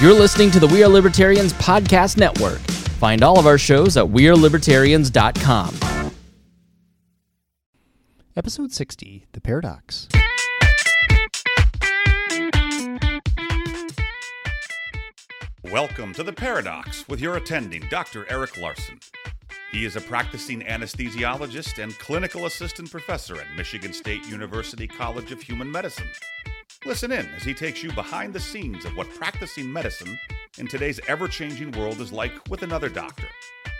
You're listening to the We Are Libertarians Podcast Network. Find all of our shows at WeareLibertarians.com. Episode 60 The Paradox. Welcome to The Paradox with your attending, Dr. Eric Larson. He is a practicing anesthesiologist and clinical assistant professor at Michigan State University College of Human Medicine. Listen in as he takes you behind the scenes of what practicing medicine in today's ever changing world is like with another doctor.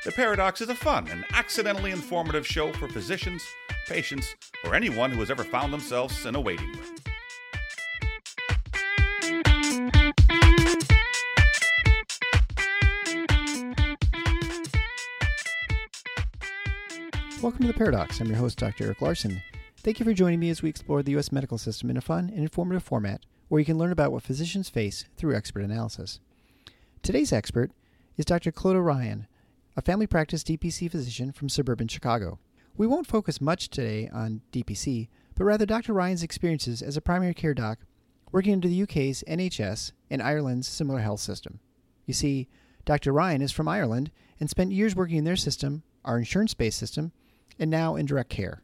The Paradox is a fun and accidentally informative show for physicians, patients, or anyone who has ever found themselves in a waiting room. Welcome to The Paradox. I'm your host, Dr. Eric Larson. Thank you for joining me as we explore the U.S. medical system in a fun and informative format where you can learn about what physicians face through expert analysis. Today's expert is Dr. Clodagh Ryan, a family practice DPC physician from suburban Chicago. We won't focus much today on DPC, but rather Dr. Ryan's experiences as a primary care doc working under the UK's NHS and Ireland's similar health system. You see, Dr. Ryan is from Ireland and spent years working in their system, our insurance based system, and now in direct care.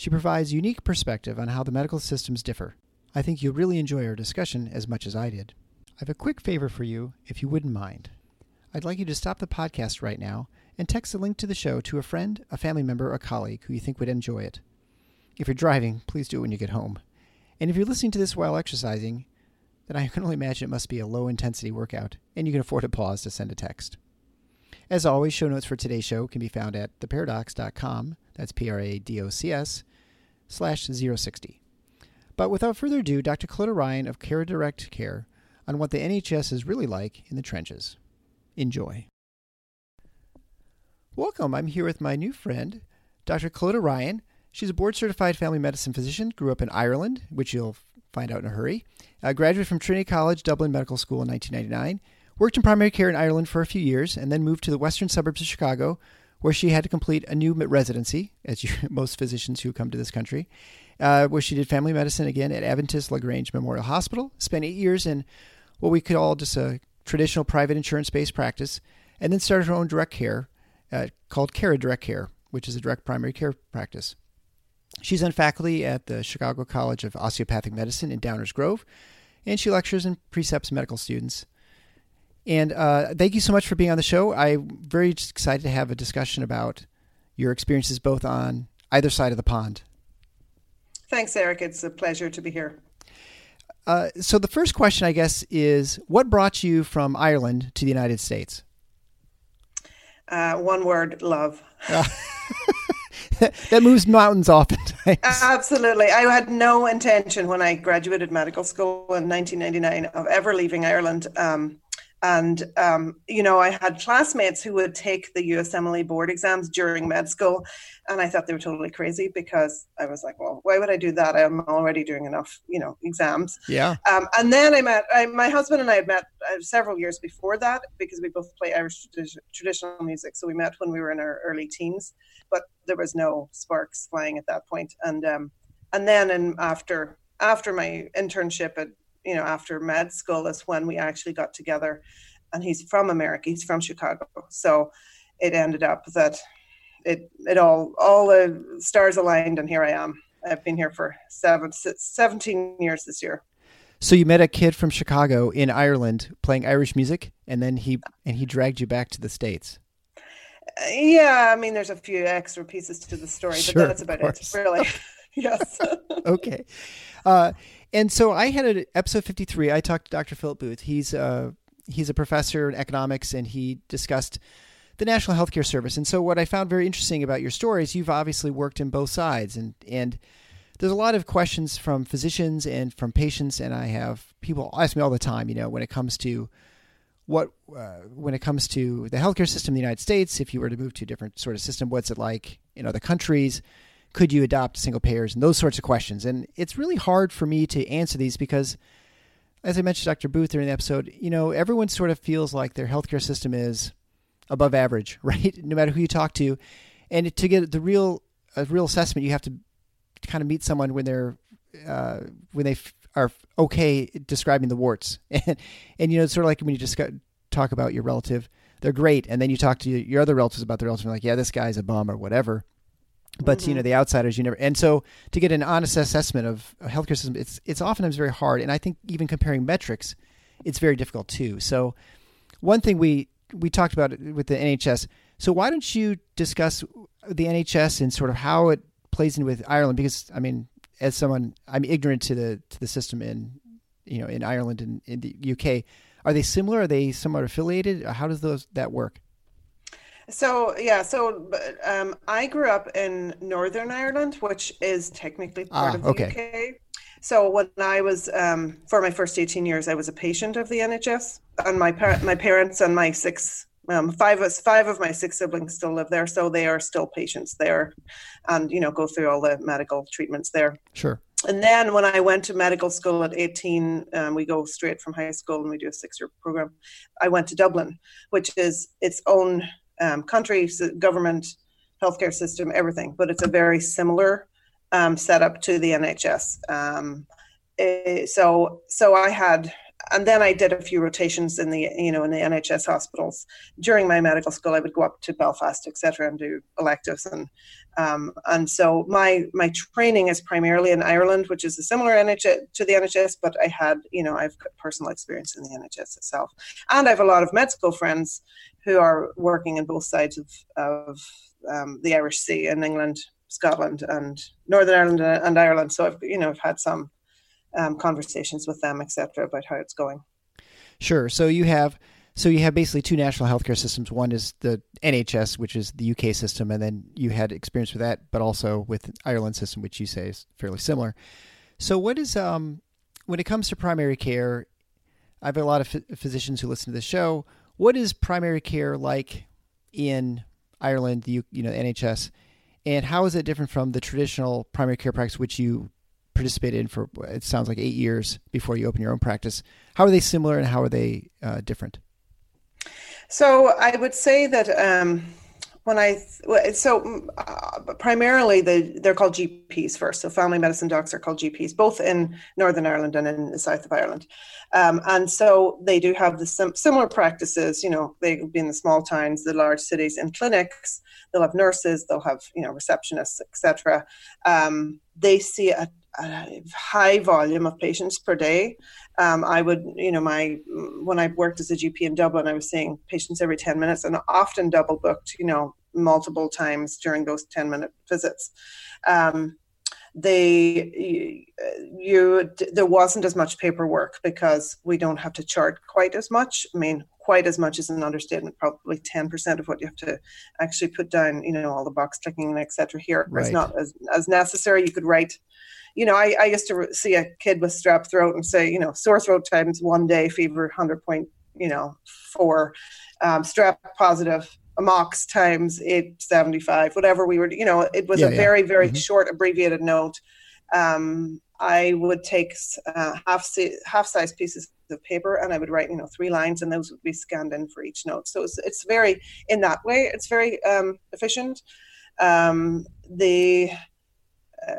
She provides unique perspective on how the medical systems differ. I think you'll really enjoy our discussion as much as I did. I have a quick favor for you, if you wouldn't mind. I'd like you to stop the podcast right now and text a link to the show to a friend, a family member, or a colleague who you think would enjoy it. If you're driving, please do it when you get home. And if you're listening to this while exercising, then I can only imagine it must be a low intensity workout, and you can afford a pause to send a text. As always, show notes for today's show can be found at theparadocs.com. That's P R A D O C S slash 060. But without further ado, Dr. Clodagh Ryan of Cara Direct Care on what the NHS is really like in the trenches. Enjoy. Welcome. I'm here with my new friend, Dr. Clodagh Ryan. She's a board certified family medicine physician, grew up in Ireland, which you'll find out in a hurry. Uh, graduated from Trinity College, Dublin Medical School in 1999. Worked in primary care in Ireland for a few years, and then moved to the western suburbs of Chicago, where she had to complete a new residency, as you, most physicians who come to this country, uh, where she did family medicine again at Adventist Lagrange Memorial Hospital. Spent eight years in what we could just a traditional private insurance-based practice, and then started her own direct care uh, called Cara Direct Care, which is a direct primary care practice. She's on faculty at the Chicago College of Osteopathic Medicine in Downers Grove, and she lectures and precepts medical students. And uh, thank you so much for being on the show. I'm very excited to have a discussion about your experiences both on either side of the pond. Thanks, Eric. It's a pleasure to be here. Uh, so, the first question, I guess, is what brought you from Ireland to the United States? Uh, one word love. that moves mountains oftentimes. Absolutely. I had no intention when I graduated medical school in 1999 of ever leaving Ireland. Um, and, um, you know, I had classmates who would take the USMLE board exams during med school. And I thought they were totally crazy because I was like, well, why would I do that? I'm already doing enough, you know, exams. Yeah. Um, and then I met, I, my husband and I had met uh, several years before that because we both play Irish traditional music. So we met when we were in our early teens, but there was no sparks flying at that point. And, um, and then in, after, after my internship at you know after med school is when we actually got together. And he's from america he's from chicago. So it ended up that it it all all the stars aligned and here i am. I've been here for seven, 17 years this year. So you met a kid from chicago in ireland playing irish music and then he and he dragged you back to the states. Uh, yeah i mean there's a few extra pieces to the story but that's about it really. Yes. Okay. Uh, and so I had an episode 53. I talked to Dr. Philip Booth. He's uh, he's a professor in economics, and he discussed the National Healthcare Service. And so what I found very interesting about your story is you've obviously worked in both sides, and and there's a lot of questions from physicians and from patients, and I have people ask me all the time. You know, when it comes to what uh, when it comes to the healthcare system in the United States, if you were to move to a different sort of system, what's it like in other countries? Could you adopt single payers and those sorts of questions. And it's really hard for me to answer these because, as I mentioned, Dr. Booth during the episode, you know, everyone sort of feels like their healthcare system is above average, right? No matter who you talk to, and to get the real a real assessment, you have to kind of meet someone when they're uh, when they are okay describing the warts, and and you know, it's sort of like when you just talk about your relative, they're great, and then you talk to your other relatives about their relative, and like, yeah, this guy's a bum or whatever. But mm-hmm. you know, mm-hmm. the outsiders, you never. And so, to get an honest assessment of a healthcare system, it's it's oftentimes very hard, and I think even comparing metrics, it's very difficult too. So, one thing we we talked about with the NHS. So why don't you discuss the NHS and sort of how it plays in with Ireland? Because I mean, as someone, I'm ignorant to the to the system in you know in Ireland and in the UK. Are they similar? Are they somewhat affiliated? How does those that work? So yeah, so um, I grew up in Northern Ireland, which is technically part ah, of the okay. UK. So when I was um, for my first eighteen years, I was a patient of the NHS, and my par- my parents and my six um, five of five of my six siblings still live there, so they are still patients there, and you know go through all the medical treatments there. Sure. And then when I went to medical school at 18, um, we go straight from high school and we do a six year program. I went to Dublin, which is its own um, country, government, healthcare system, everything, but it's a very similar um, setup to the NHS. Um, eh, so, so I had and then I did a few rotations in the you know in the NHS hospitals during my medical school. I would go up to Belfast, etc., and do electives and um, and so my my training is primarily in Ireland, which is a similar NHS to the NHS, but I had you know I've personal experience in the NHS itself, and I have a lot of med school friends who are working in both sides of of um, the Irish Sea in England, Scotland, and Northern Ireland and Ireland. So I've you know I've had some um, conversations with them, etc., about how it's going. Sure. So you have so you have basically two national healthcare systems. One is the NHS, which is the UK system, and then you had experience with that, but also with Ireland system, which you say is fairly similar. So, what is um, when it comes to primary care? I have a lot of physicians who listen to the show. What is primary care like in Ireland, the you know NHS, and how is it different from the traditional primary care practice which you participated in for it sounds like eight years before you open your own practice. How are they similar and how are they uh, different? So I would say that um, when I so uh, primarily the they're called GPs first. So family medicine docs are called GPs, both in Northern Ireland and in the south of Ireland. Um, and so they do have the sim- similar practices. You know, they will be in the small towns, the large cities, in clinics. They'll have nurses, they'll have you know receptionists, etc. Um, they see a a high volume of patients per day. Um, I would, you know, my when I worked as a GP in Dublin, I was seeing patients every ten minutes, and often double booked, you know, multiple times during those ten minute visits. Um, they you there wasn't as much paperwork because we don't have to chart quite as much. I mean, quite as much as an understatement. Probably ten percent of what you have to actually put down. You know, all the box ticking and etc. Here, right. it's not as as necessary. You could write you know, I, I used to see a kid with strep throat and say, you know, sore throat times one day, fever 100 point, you know, four, um, strep positive, mox times 875, whatever we were, you know, it was yeah, a yeah. very, very mm-hmm. short abbreviated note. Um, I would take uh, half half size pieces of paper and I would write, you know, three lines, and those would be scanned in for each note. So it's, it's very in that way, it's very um, efficient. Um, the uh,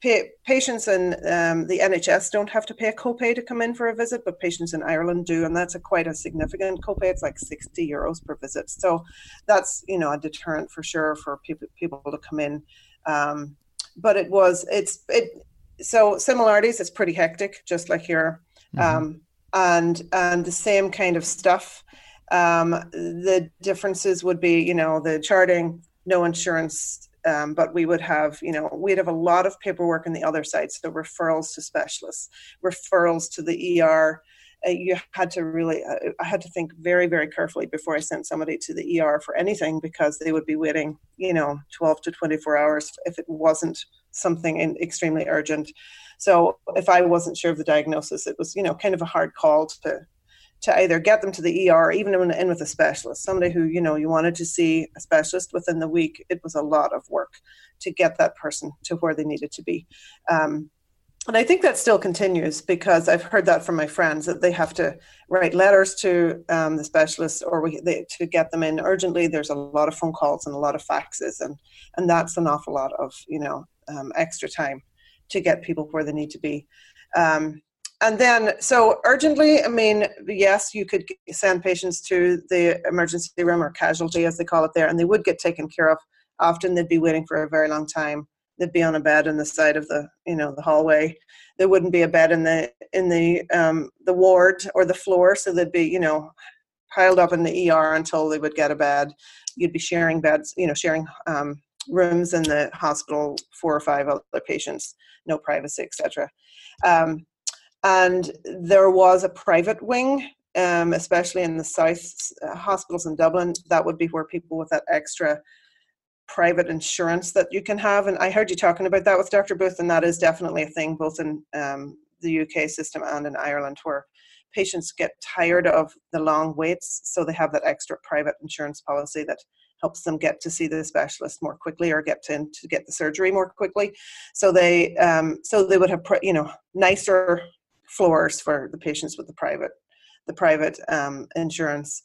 Pay, patients in um, the NHS don't have to pay a copay to come in for a visit, but patients in Ireland do, and that's a quite a significant copay. It's like sixty euros per visit, so that's you know a deterrent for sure for people people to come in. Um, but it was it's it so similarities. It's pretty hectic, just like here, mm-hmm. um, and and the same kind of stuff. Um, the differences would be you know the charting, no insurance um, but we would have, you know, we'd have a lot of paperwork on the other side. So referrals to specialists, referrals to the ER. Uh, you had to really, uh, I had to think very, very carefully before I sent somebody to the ER for anything because they would be waiting, you know, 12 to 24 hours if it wasn't something extremely urgent. So if I wasn't sure of the diagnosis, it was, you know, kind of a hard call to to either get them to the ER, even in, with a specialist, somebody who you know you wanted to see a specialist within the week. It was a lot of work to get that person to where they needed to be. Um, and I think that still continues because I've heard that from my friends that they have to write letters to um, the specialists or we, they, to get them in urgently. There's a lot of phone calls and a lot of faxes, and and that's an awful lot of you know um, extra time to get people where they need to be. Um, and then, so urgently, I mean, yes, you could send patients to the emergency room or casualty, as they call it there, and they would get taken care of. Often they'd be waiting for a very long time. They'd be on a bed in the side of the, you know, the hallway. There wouldn't be a bed in the in the um, the ward or the floor, so they'd be, you know, piled up in the ER until they would get a bed. You'd be sharing beds, you know, sharing um, rooms in the hospital, four or five other patients, no privacy, etc. Um, and there was a private wing um, especially in the south uh, hospitals in dublin that would be where people with that extra private insurance that you can have and i heard you talking about that with dr booth and that is definitely a thing both in um, the uk system and in ireland where patients get tired of the long waits so they have that extra private insurance policy that helps them get to see the specialist more quickly or get to, to get the surgery more quickly. So they um, so they would have you know nicer floors for the patients with the private the private um, insurance.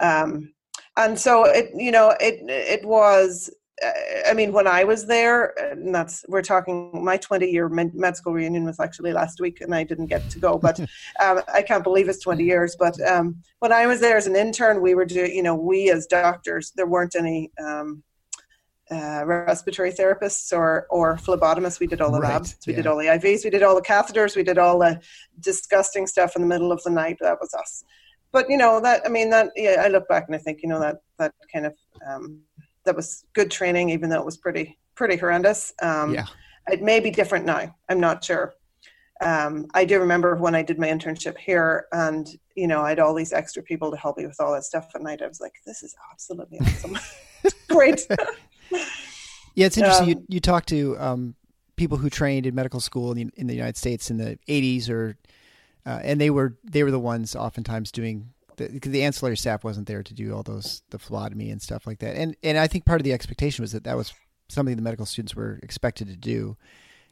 Um, and so it you know it it was I mean, when I was there, and that's we're talking my 20 year med school reunion was actually last week, and I didn't get to go, but um, I can't believe it's 20 years. But um, when I was there as an intern, we were doing, you know, we as doctors, there weren't any um, uh, respiratory therapists or or phlebotomists. We did all the right, labs, we yeah. did all the IVs, we did all the catheters, we did all the disgusting stuff in the middle of the night. That was us. But you know that I mean that yeah, I look back and I think you know that that kind of um, that was good training, even though it was pretty pretty horrendous. Um, yeah, it may be different now. I'm not sure. Um, I do remember when I did my internship here, and you know, I had all these extra people to help me with all that stuff at night. I was like, "This is absolutely awesome, great." Yeah, it's interesting. Um, you you talk to um, people who trained in medical school in the, in the United States in the '80s, or uh, and they were they were the ones oftentimes doing the, the, ancillary staff wasn't there to do all those the phlebotomy and stuff like that. And and I think part of the expectation was that that was something the medical students were expected to do,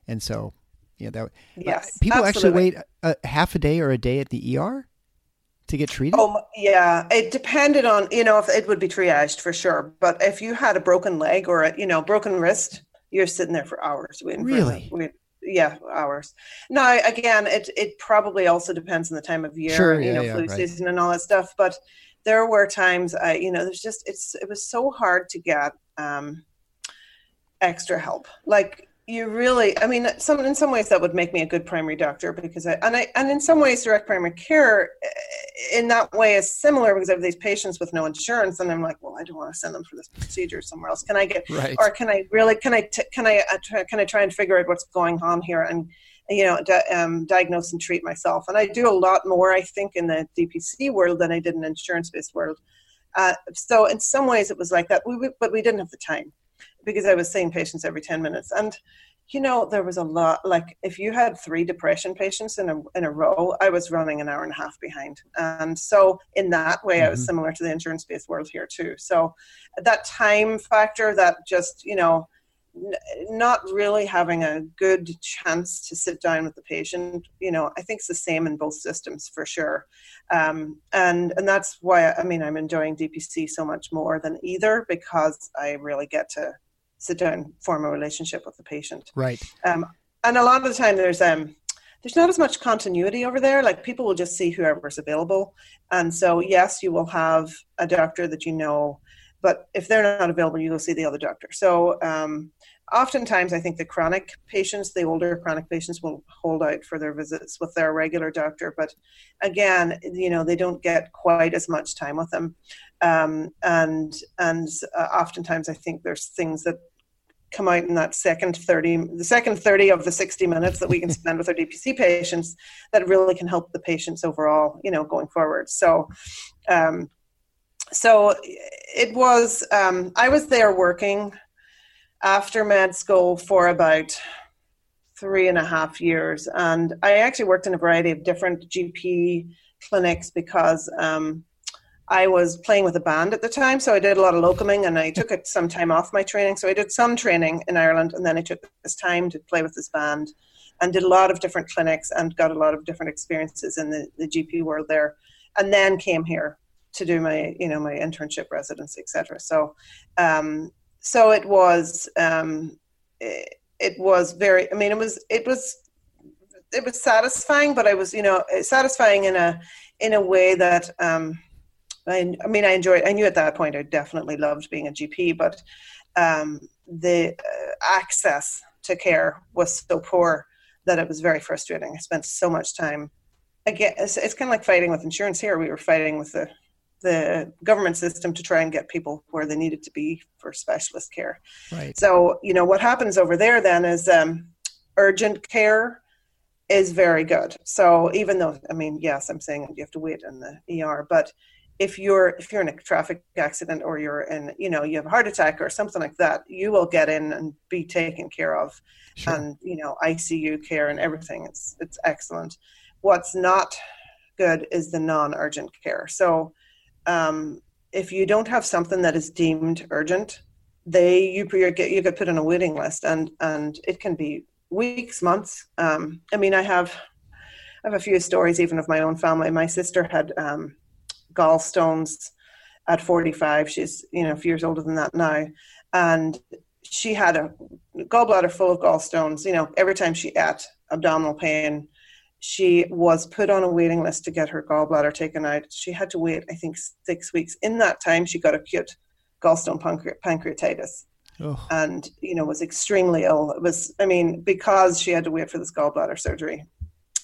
and so yeah, that yes, people absolutely. actually wait a, half a day or a day at the ER to get treated? Oh, yeah. It depended on, you know, if it would be triaged for sure. But if you had a broken leg or a, you know, broken wrist, you're sitting there for hours waiting really? for yeah, hours. Now, again, it it probably also depends on the time of year, sure, you yeah, know, yeah, flu right. season and all that stuff. But there were times I, you know, there's just it's it was so hard to get um, extra help. Like you really i mean some in some ways that would make me a good primary doctor because i and i and in some ways direct primary care in that way is similar because i have these patients with no insurance and i'm like well i don't want to send them for this procedure somewhere else can i get right. or can i really can i t- can i uh, try, can i try and figure out what's going on here and you know di- um, diagnose and treat myself and i do a lot more i think in the dpc world than i did in the insurance based world uh, so in some ways it was like that we, but we didn't have the time because I was seeing patients every 10 minutes. And, you know, there was a lot, like if you had three depression patients in a, in a row, I was running an hour and a half behind. And so in that way, mm-hmm. I was mm-hmm. similar to the insurance based world here too. So that time factor, that just, you know, not really having a good chance to sit down with the patient you know i think it's the same in both systems for sure um, and and that's why i mean i'm enjoying dpc so much more than either because i really get to sit down form a relationship with the patient. Right. Um, and a lot of the time there's um there's not as much continuity over there. Like people will just see whoever's available. And so yes you will have a doctor that you know but if they're not available, you go see the other doctor. So um, oftentimes, I think the chronic patients, the older chronic patients, will hold out for their visits with their regular doctor. But again, you know, they don't get quite as much time with them, um, and and uh, oftentimes, I think there's things that come out in that second 30 the second 30 of the 60 minutes that we can spend with our dpc patients that really can help the patients overall you know going forward. So um, so it was um, i was there working after med school for about three and a half years. And i actually worked in a variety of different gp clinics because um, i was playing with a band at the time so i did a lot of locuming and i took it some time off my training. So i did some training in ireland and then i took this time to play with this band and did a lot of different clinics and got a lot of different experiences in the, the gp world there and then came here to do my you know my internship residency etc so um so it was um it, it was very i mean it was it was it was satisfying, but I was you know satisfying in a in a way that um, I, I mean I enjoyed. I knew at that point I definitely loved being a GP, but um, the uh, access to care was so poor that it was very frustrating. I spent so much time. Again, it's, it's kind of like fighting with insurance here. We were fighting with the the government system to try and get people where they needed to be for specialist care. Right. So you know what happens over there then is um, urgent care is very good. So even though I mean yes, I'm saying you have to wait in the ER, but if you're if you're in a traffic accident or you're in you know you have a heart attack or something like that, you will get in and be taken care of, Sure. and you know ICU care and everything. It's it's excellent. What's not good is the non-urgent care. So um, if you don't have something that is deemed urgent, they you you get you get put on a waiting list, and and it can be weeks, months. Um, I mean, I have I have a few stories even of my own family. My sister had um, gallstones at 45. She's you know a few years older than that now, and she had a gallbladder full of gallstones. You know, every time she ate, abdominal pain. She was put on a waiting list to get her gallbladder taken out. She had to wait, I think, six weeks. In that time, she got acute gallstone pancre- pancreatitis Oh, and you know was extremely ill it was i mean because she had to wait for this gallbladder surgery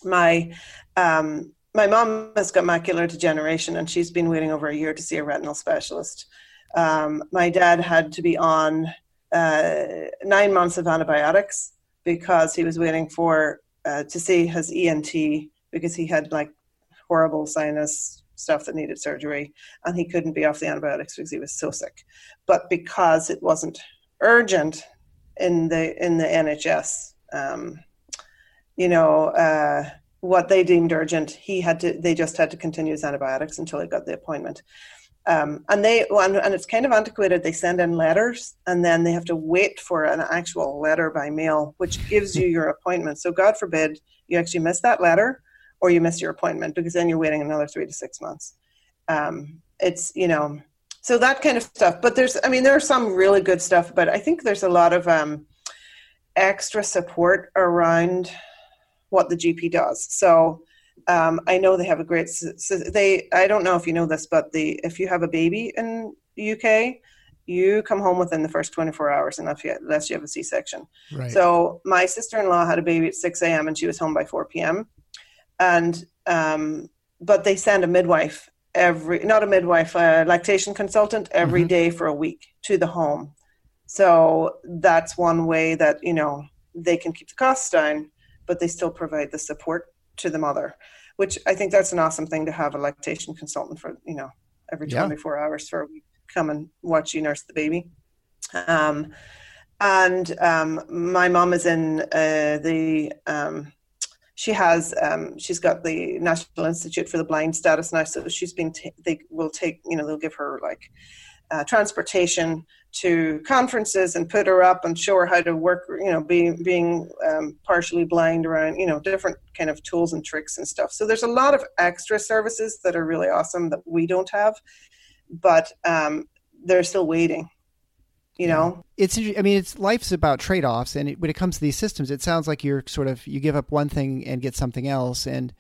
my um my mom has got macular degeneration and she's been waiting over a year to see a retinal specialist um, my dad had to be on uh, nine months of antibiotics because he was waiting for uh, to see his ent because he had like horrible sinus stuff that needed surgery and he couldn't be off the antibiotics because he was so sick but because it wasn't urgent in the in the NHS. Um, you know uh, what they deemed urgent. He had to. They just had to continue his antibiotics until he got the appointment. Um, and they and, and it's kind of antiquated. They send in letters, and then they have to wait for an actual letter by mail, which gives you your appointment. So God forbid you actually miss that letter, or you miss your appointment, because then you're waiting another three to six months. Um, it's you know so that kind of stuff but there's i mean there's some really good stuff but i think there's a lot of um, extra support around what the gp does. So um, i know they have a great so they i don't know if you know this but the if you have a baby in the uk you come home within the first 24 hours unless you, unless you have a c-section. Right. so my sister-in-law had a baby at 6 a.m and she was home by 4 p.m and um, but they send a midwife every not a midwife a lactation consultant every Mhm. day for a week to the home. So that's one way that you know they can keep the costs down but they still provide the support to the mother which i think that's an awesome thing to have a lactation consultant for you know every Yeah. 24 hours for a week come and watch you nurse the baby um, and um, my mom is in uh, the um, she has um, she's got the National Institute for the Blind status now, so she's been ta- they will take you know they'll give her like uh, transportation to conferences and put her up and show her how to work you know being being um, partially blind around you know different kind of tools and tricks and stuff. So there's a lot of extra services that are really awesome that we don't have, but um, they're still waiting. You know, it's i mean it's life's about trade-offs and it, when it comes to these systems it sounds like you're sort of you give up one thing and get something else and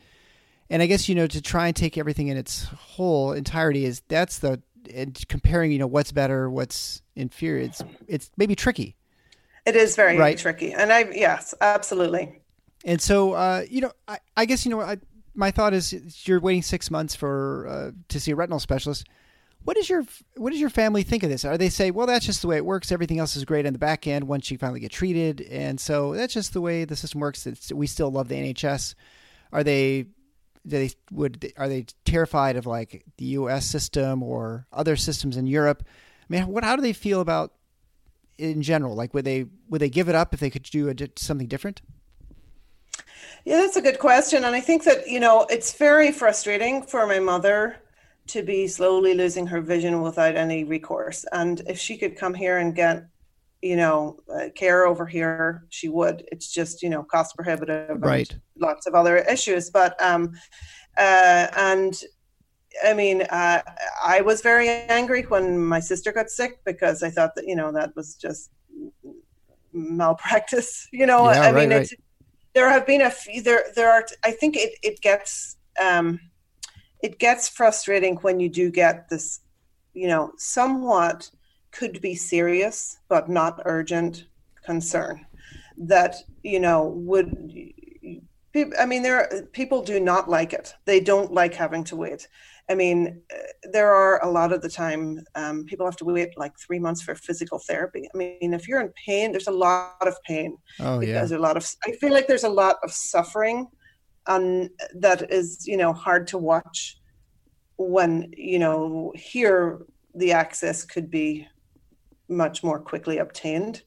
and i guess you know to try and take everything in its whole entirety is that's the and comparing you know what's better what's inferior it's it's maybe tricky it is very Right. tricky, and I yes, absolutely. and so uh you know i, I guess you know I, my thought is you're waiting six months for uh, to see a retinal specialist what is your what does your family think of this? Are they say, well, that's just the way it works. Everything else is great on the back end once you finally get treated, and so that's just the way the system works. It's, we still love the NHS. Are they? They would are they terrified of like the U.S. system or other systems in Europe? I mean, what how do they feel about in general? Like, would they would they give it up if they could do a, something different? Yeah, that's a good question. And I think that, you know, it's very frustrating for my mother to be slowly losing her vision without any recourse. And if she could come here and get, you know, uh, care over here, she would. It's just, you know, cost prohibitive and Right. lots of other issues. But, um, uh, and I mean, uh, I was very angry when my sister got sick because I thought that, you know, that was just malpractice. You know, Yeah, I right, mean, right. it's there have been a few. There, there are. I think it it gets um, it gets frustrating when you do get this, you know, somewhat could be serious but not urgent concern that you know would I mean, there are, people do not like it. They don't like having to wait. I mean, uh, there are a lot of the time um, people have to wait like three months for physical therapy. I mean, if you're in pain, there's a lot of pain. Oh yeah. There's a lot of. I feel like there's a lot of suffering, and that is you know hard to watch. When you know here, the access could be much more quickly obtained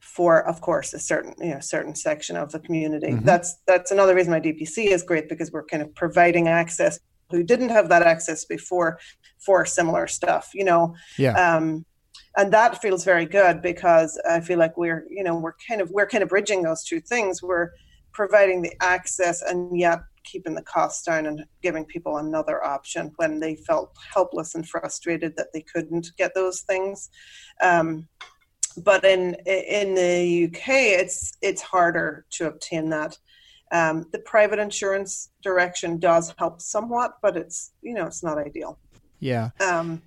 for of course a certain you know certain section of the community. Mm-hmm. that's that's another reason why dpc is great because we're kind of providing access who didn't have that access before for similar stuff you know? Yeah. Um and that feels very good because i feel like we're you know we're kind of we're kind of bridging those two things. We're providing the access and yet keeping the costs down and giving people another option when they felt helpless and frustrated that they couldn't get those things um, but in in the UK, it's it's harder to obtain that. Um, the private insurance direction does help somewhat, but it's you know it's not ideal. Yeah. Um,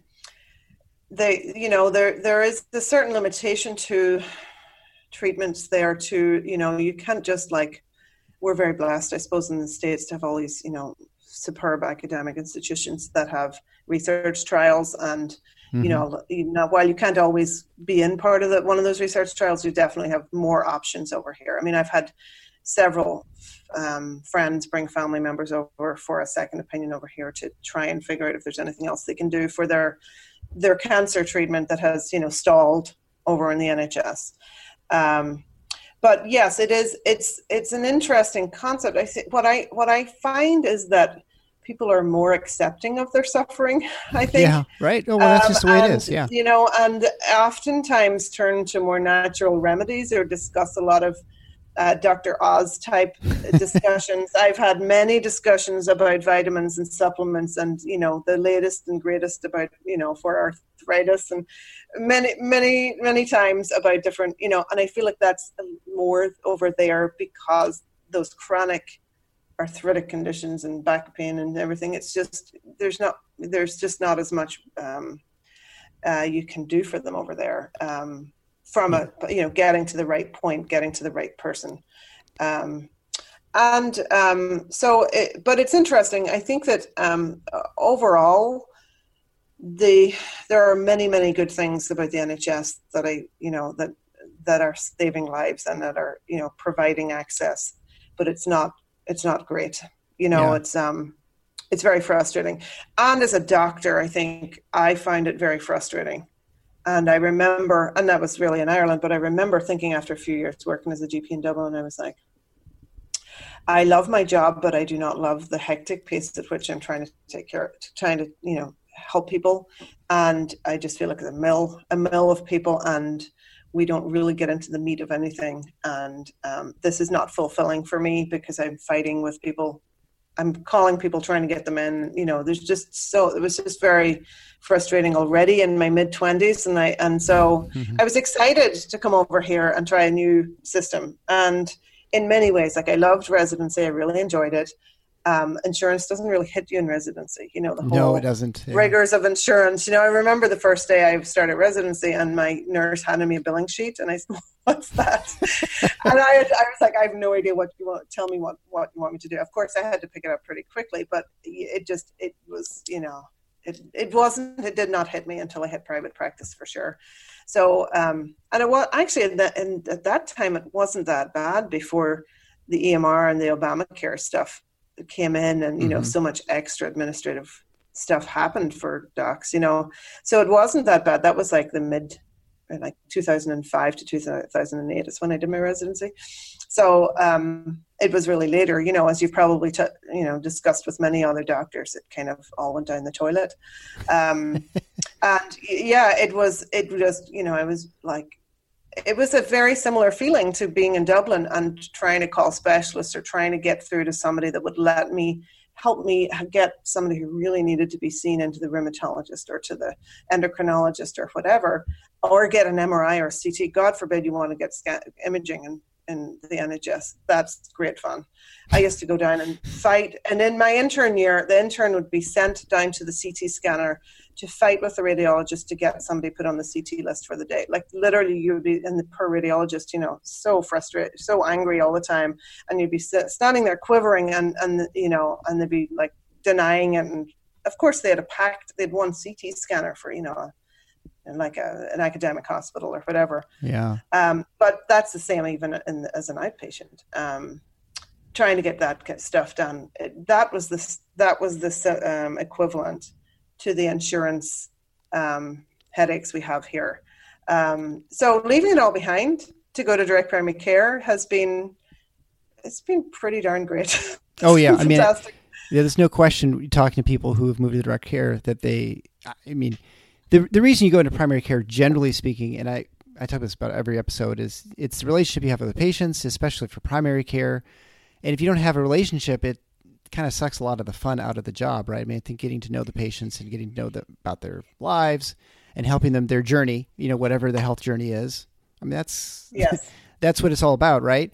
they you know there there is a certain limitation to treatments there. To you know you can't just like we're very blessed, I suppose, in the states to have all these you know superb academic institutions that have research trials and Mm-hmm. You, know, you know, while you can't always be in part of the, one of those research trials, you definitely have more options over here. I mean, I've had several um, friends bring family members over for a second opinion over here to try and figure out if there's anything else they can do for their their cancer treatment that has you know stalled over in the NHS. Um, but yes, it is. It's it's an interesting concept. I think what I what I find is that people are more accepting of their suffering. I think. Yeah. Right. Oh, well, that's just the way um, and, it is. Yeah. You know, and oftentimes turn to more natural remedies or discuss a lot of uh, Dr. Oz type discussions. I've had many discussions about vitamins and supplements, and you know the latest and greatest about you know for arthritis, and many, many, many times about different you know. And I feel like that's more over there because those chronic arthritic conditions and back pain and everything. It's just there's not there's just not as much um, uh, you can do for them over there um, from a you know getting to the right point, getting to the right person. Um, and um, so, it, but it's interesting. I think that um, overall, the there are many many good things about the NHS that I you know that that are saving lives and that are you know providing access, but it's not it's not great. You know, yeah. it's um it's very frustrating. And as a doctor, I think I find it very frustrating. And I remember, and that was really in Ireland, but I remember thinking after a few years working as a GP in Dublin, I was like, I love my job, but I do not love the hectic pace at which I'm trying to take care, trying to, you know, help people. And I just feel like a mill, a mill of people, and we don't really get into the meat of anything. And um, this is not fulfilling for me because I'm fighting with people. I'm calling people trying to get them in. You know, there's just so it was just very frustrating already in my mid twenties, and I and so mm-hmm. I was excited to come over here and try a new system. And in many ways, like I loved residency, I really enjoyed it um, insurance doesn't really hit you in residency. You know the whole no, it doesn't. Yeah. Rigors of insurance. You know, I remember the first day I started residency, and my nurse handed me a billing sheet, and I said, "What's that?" and I, I was like, "I have no idea what you want. Tell me what what you want me to do." Of course, I had to pick it up pretty quickly, but it just it was you know it it wasn't it did not hit me until I hit private practice for sure. So um, and it was actually at that, and at that time it wasn't that bad before the EMR and the Obamacare stuff came in and you know mm-hmm. so much extra administrative stuff happened for docs you know. So it wasn't that bad. That was like the mid like 2005 to 2008 is when i did my residency. So um, it was really later you know as you've probably t- you know discussed with many other doctors it kind of all went down the toilet. Um, and yeah it was it just you know i was like it was a very similar feeling to being in Dublin and trying to call specialists or trying to get through to somebody that would let me help me get somebody who really needed to be seen into the rheumatologist or to the endocrinologist or whatever, or get an MRI or CT. God forbid you want to get scan- imaging and in the NHS. That's great fun. I used to go down and fight. And in my intern year, the intern would be sent down to the CT scanner to fight with the radiologist to get somebody put on the CT list for the day. Like literally, you would be, and the poor radiologist, you know, so frustrated, so angry all the time, and you'd be standing there quivering, and and you know, and they'd be like denying it. And of course, they had a packed, they had one CT scanner for you know, in like a, an academic hospital or whatever. Yeah. Um, but that's the same even in, as an outpatient. Um, trying to get that stuff done. It, that was the that was the um, equivalent to the insurance um, headaches we have here. Um, so leaving it all behind to go to direct primary care has been it's been pretty darn great. Oh yeah, I mean, yeah, there's no question. Talking to people who have moved to direct care, that they, I mean, the the reason you go into primary care, generally speaking, and I I talk this about every episode, is it's the relationship you have with the patients, especially for primary care. And if you don't have a relationship, it kind of sucks a lot of the fun out of the job, right? I mean, I think getting to know the patients and getting to know the, about their lives and helping them their journey, you know, whatever the health journey is. I mean, that's yes. that's what it's all about, right?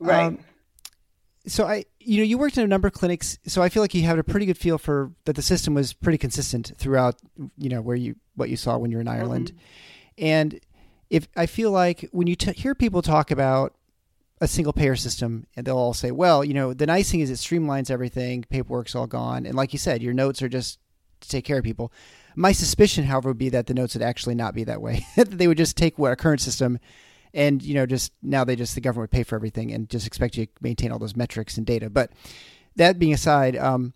Right. Um, so I, you know, you worked in a number of clinics, so I feel like you had a pretty good feel for that. The system was pretty consistent throughout, you know, where you what you saw when you were in Ireland, mm-hmm. and if I feel like when you t- hear people talk about a single payer system and they'll all say, well, you know, the nice thing is it streamlines everything, paperwork's all gone. And like you said, your notes are just to take care of people. My suspicion, however, would be that the notes would actually not be that way. they would just take what a current system and, you know, just now they just, the government would pay for everything and just expect you to maintain all those metrics and data. But that being aside, um,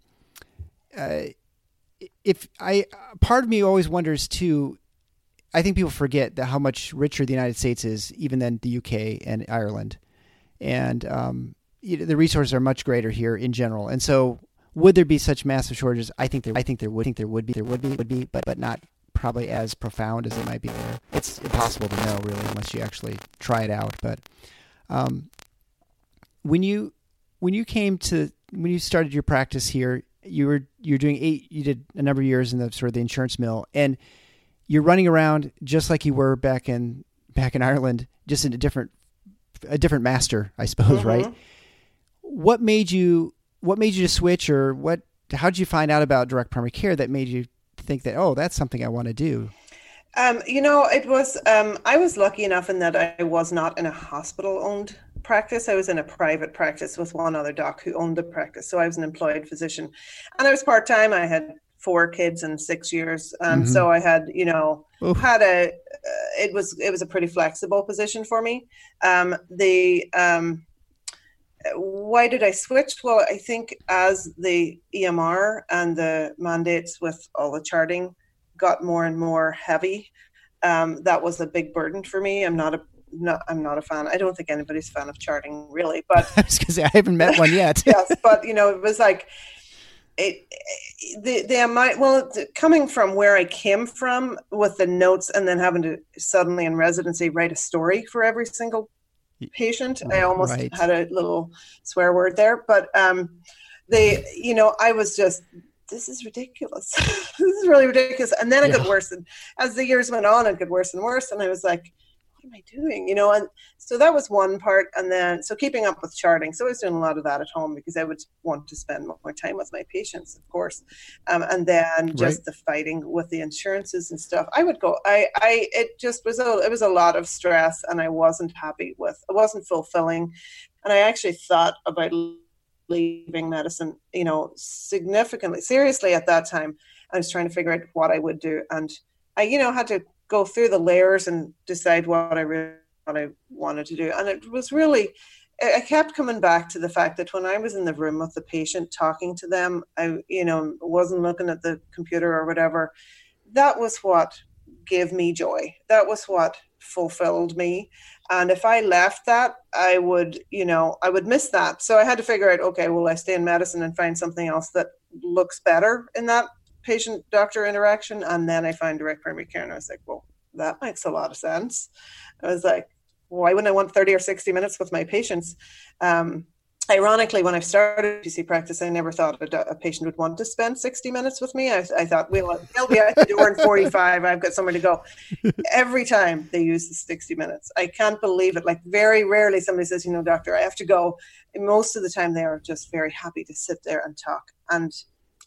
uh, if I, part of me always wonders too, I think people forget that how much richer the United States is, even than the UK and Ireland and um, the resources are much greater here in general. And so, would there be such massive shortages? I think there. I think there would. Think there would be. There would be. Would be, but but not probably as profound as it might be there. It's impossible to know really unless you actually try it out. But um, when you when you came to when you started your practice here, you were you're doing eight. You did a number of years in the sort of the insurance mill, and you're running around just like you were back in back in Ireland, just in a different a different master, I suppose, mm-hmm. right? What made you what made you to switch, or what? How did you find out about direct primary care that made you think that oh, that's something I want to do? Um, you know, it was um, I was lucky enough in that I was not in a hospital owned practice. I was in a private practice with one other doc who owned the practice. So I was an employed physician, and I was part time. I had four kids in six years. Um, mm-hmm. So I had, you know, Oof. had a, uh, it was, it was a pretty flexible position for me. Um, the, um, why did I switch? Well, I think as the EMR and the mandates with all the charting got more and more heavy, um, that was a big burden for me. I'm not a not, I'm not a fan. I don't think anybody's a fan of charting really, but I was say I haven't met one yet. yes, but you know, it was like it, the the amount well coming from where I came from with the notes and then having to suddenly in residency write a story for every single patient I almost right. had a little swear word there but um they you know I was just this is ridiculous this is really ridiculous and then it yeah. got worse and as the years went on it got worse and worse and I was like am I doing? You know, and so that was one part. And then, so keeping up with charting. So I was doing a lot of that at home because I would want to spend more time with my patients, of course. Um, and then just right. the fighting with the insurances and stuff. I would go, I, I, it just was a, it was a lot of stress and I wasn't happy with, it wasn't fulfilling. And I actually thought about leaving medicine, you know, significantly, seriously at that time. I was trying to figure out what I would do. And I, you know, had to go through the layers and decide what I really what I wanted to do. And it was really I kept coming back to the fact that when I was in the room with the patient talking to them, I you know wasn't looking at the computer or whatever. That was what gave me joy. That was what fulfilled me. And if I left that, I would, you know, I would miss that. So I had to figure out, okay, will I stay in medicine and find something else that looks better in that patient doctor interaction and then I find direct primary care and I was like, well, that makes a lot of sense. I was like, why wouldn't I want 30 or 60 minutes with my patients? Um, ironically, when I started PC practice, I never thought a, a, patient would want to spend 60 minutes with me. I, I thought, well, they'll be at the door in 45. I've got somewhere to go. Every time they use the 60 minutes. I can't believe it. Like, very rarely somebody says, you know, doctor, I have to go. And most of the time, they are just very happy to sit there and talk. And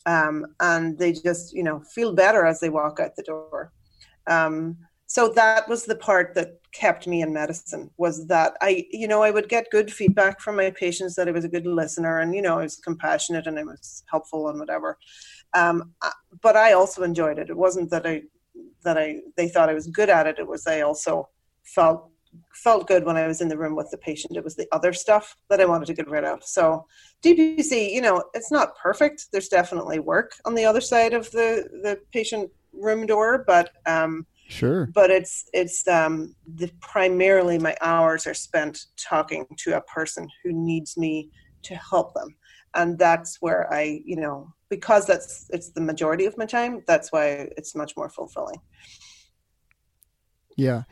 um, and they just, you know, feel better as they walk out the door. Um, so that was the part that kept me in medicine was that i you know i would get good feedback from my patients that i was a good listener and you know i was compassionate and i was helpful and whatever. Um, but i also enjoyed it. It wasn't that i that i they thought i was good at it. It was i also felt felt good when i was in the room with the patient it was the other stuff that i wanted to get rid of so dpc you know it's not perfect there's definitely work on the other side of the the patient room door but um Sure. But it's it's um, the primarily my hours are spent talking to a person who needs me to help them, and that's where I you know because that's it's the majority of my time. That's why it's much more fulfilling. Yeah,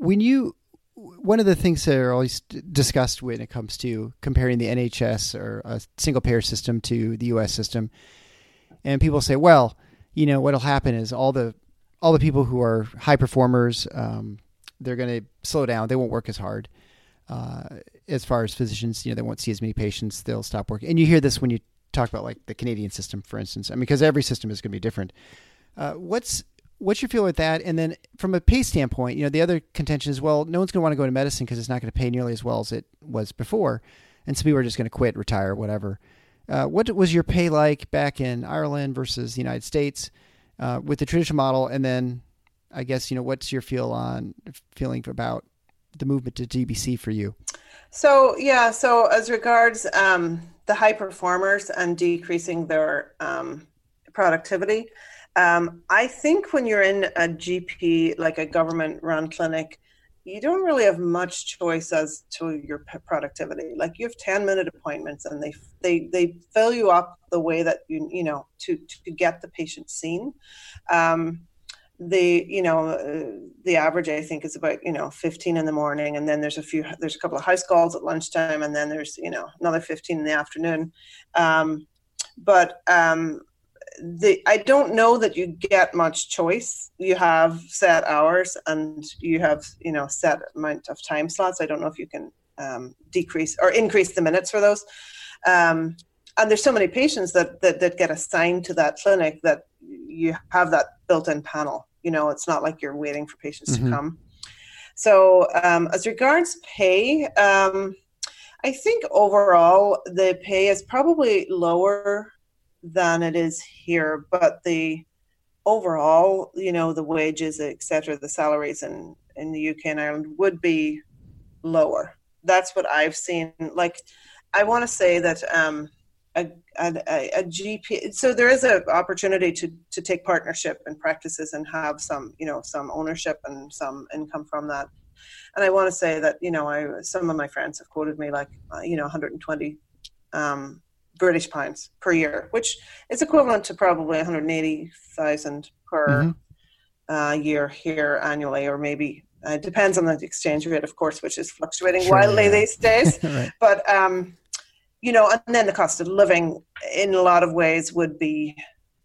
when you one of the things that are always discussed when it comes to comparing the NHS or a single payer system to the U.S. system, and people say, well, you know, what'll happen is all the all the people who are high performers, um, they're going to slow down. They won't work as hard. Uh, as far as physicians, you know, they won't see as many patients. They'll stop working. And you hear this when you talk about like the Canadian system, for instance. I mean, because every system is going to be different. Uh, what's what's your feel with that? And then from a pay standpoint, you know, the other contention is, well, no one's going to want to go into medicine because it's not going to pay nearly as well as it was before, and so people are just going to quit, retire, whatever. Uh, what was your pay like back in Ireland versus the United States? uh, with the traditional model, and then I guess you know what's your feel on feeling about the movement to DPC for you? So yeah, so as regards um, the high performers and decreasing their um, productivity, um, I think when you're in a GP like a government-run clinic, you don't really have much choice as to your productivity. Like you have 10 minute appointments and they, they, they fill you up the way that you, you know, to, to get the patient seen. Um, the, you know, uh, the average I think is about, you know, 15 in the morning. And then there's a few, there's a couple of house calls at lunchtime and then there's, you know, another 15 in the afternoon. Um, but um, the I don't know that you get much choice. You have set hours and you have you know set amount of time slots. I don't know if you can um, decrease or increase the minutes for those. Um, and there's so many patients that, that that get assigned to that clinic that you have that built-in panel. You know, it's not like you're waiting for patients mm-hmm. to come. So um, as regards pay, um, I think overall the pay is probably lower than it is here, but the overall, you know, the wages, etc., the salaries in in the UK and Ireland would be lower. That's what I've seen. Like, I want to say that um, a, a, a, GP. So there is an opportunity to to take partnership in practices and have some, you know, some ownership and some income from that. And I want to say that you know, I some of my friends have quoted me like, uh, you know, 120 um, British pounds per year, which is equivalent to probably 180,000 per mm-hmm. uh, year here annually, or maybe uh, it depends on the exchange rate, of course, which is fluctuating sure, wildly yeah. these days. right. But um, you know, and then the cost of living in a lot of ways would be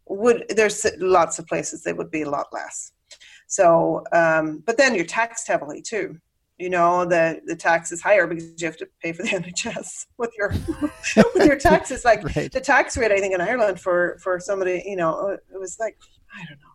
would there's lots of places they would be a lot less. So, um, but then you're taxed heavily too you know the the tax is higher because you have to pay for the NHS with your with your taxes. Like right. the tax rate, I think in Ireland for for somebody, you know, it was like I don't know.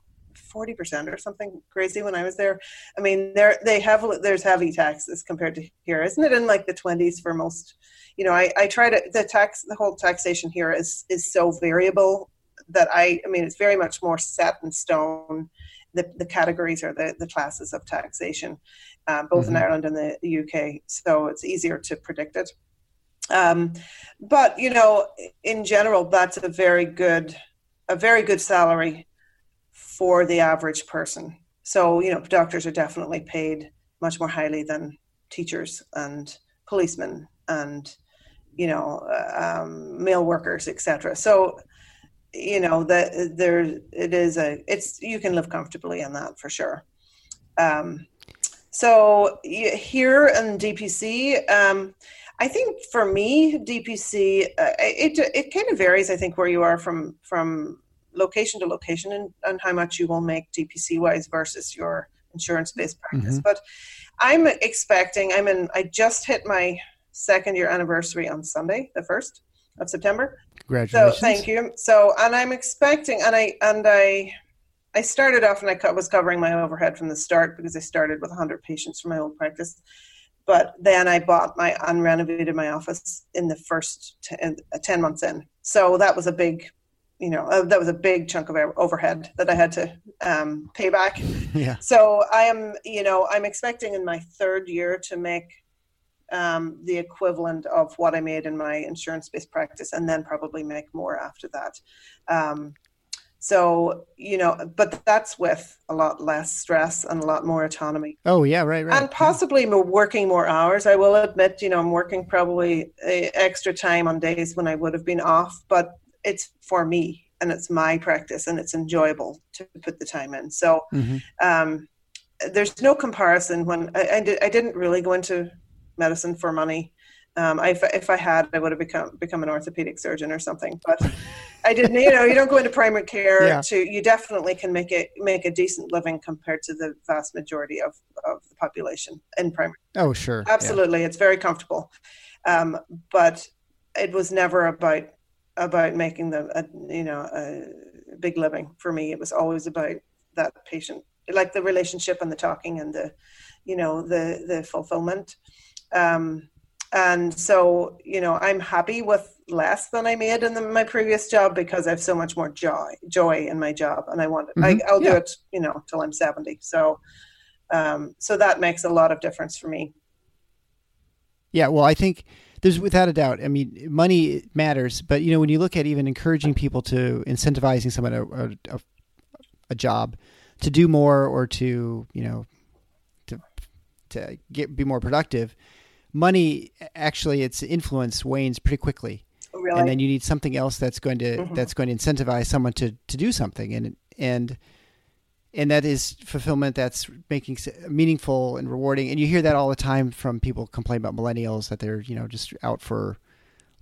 40% or something crazy when I was there. I mean, there they have there's heavy taxes compared to here, isn't it? In like the 20s for most, you know. I, I try to the tax the whole taxation here is is so variable that I I mean it's very much more set in stone. The the categories or the the classes of taxation uh, both mm-hmm. in Ireland and the, the, UK. So it's easier to predict it. Um, but you know, in general, that's a very good, a very good salary for the average person. So you know, doctors are definitely paid much more highly than teachers and policemen and you know um, mail workers, etc. So you know that there it is a it's you can live comfortably in that for sure. Um, so here in DPC, um, I think for me, DPC, uh, it it kind of varies. I think where you are from from location to location and, and how much you will make DPC wise versus your insurance based practice. Mm-hmm. But I'm expecting. I'm in. I just hit my second year anniversary on Sunday, the first of September. Congratulations! So thank you. So and I'm expecting, and I and I. I started off and I was covering my overhead from the start because I started with 100 patients from my old practice but then I bought my unrenovated my office in the first ten, uh, 10 months in. So that was a big, you know, uh, that was a big chunk of overhead that I had to um, pay back. Yeah. So I am, you know, I'm expecting in my third year to make um, the equivalent of what I made in my insurance-based practice, and then probably make more after that. Um, so, you know, but that's with a lot less stress and a lot more autonomy. Oh, yeah, right, right. And possibly yeah. working more hours. I will admit, you know, I'm working probably extra time on days when I would have been off, but it's for me and it's my practice and it's enjoyable to put the time in. So, mm-hmm. um, there's no comparison when I, I, did, I didn't really go into medicine for money. Um, I, if I had, I would have become become an orthopedic surgeon or something. But I didn't. You know, you don't go into primary care yeah. to. You definitely can make it make a decent living compared to the vast majority of of the population in primary. Oh, sure, absolutely, yeah. it's very comfortable. Um, but it was never about about making the a, you know a big living for me. It was always about that patient, like the relationship and the talking and the you know the the fulfillment. Um, and so you know i'm happy with less than i made in the, my previous job because i have so much more joy joy in my job and i want it mm-hmm. I, will yeah. do it you know till i'm 70 so um, so that makes a lot of difference for me yeah well i think there's without a doubt i mean money matters but you know when you look at even encouraging people to incentivizing someone a, a, a job to do more or to you know to to get be more productive money actually its influence wanes pretty quickly. Really? And then you need something else that's going to mm-hmm. that's going to incentivize someone to to do something and and and that is fulfillment that's making meaningful and rewarding and you hear that all the time from people complain about millennials that they're you know just out for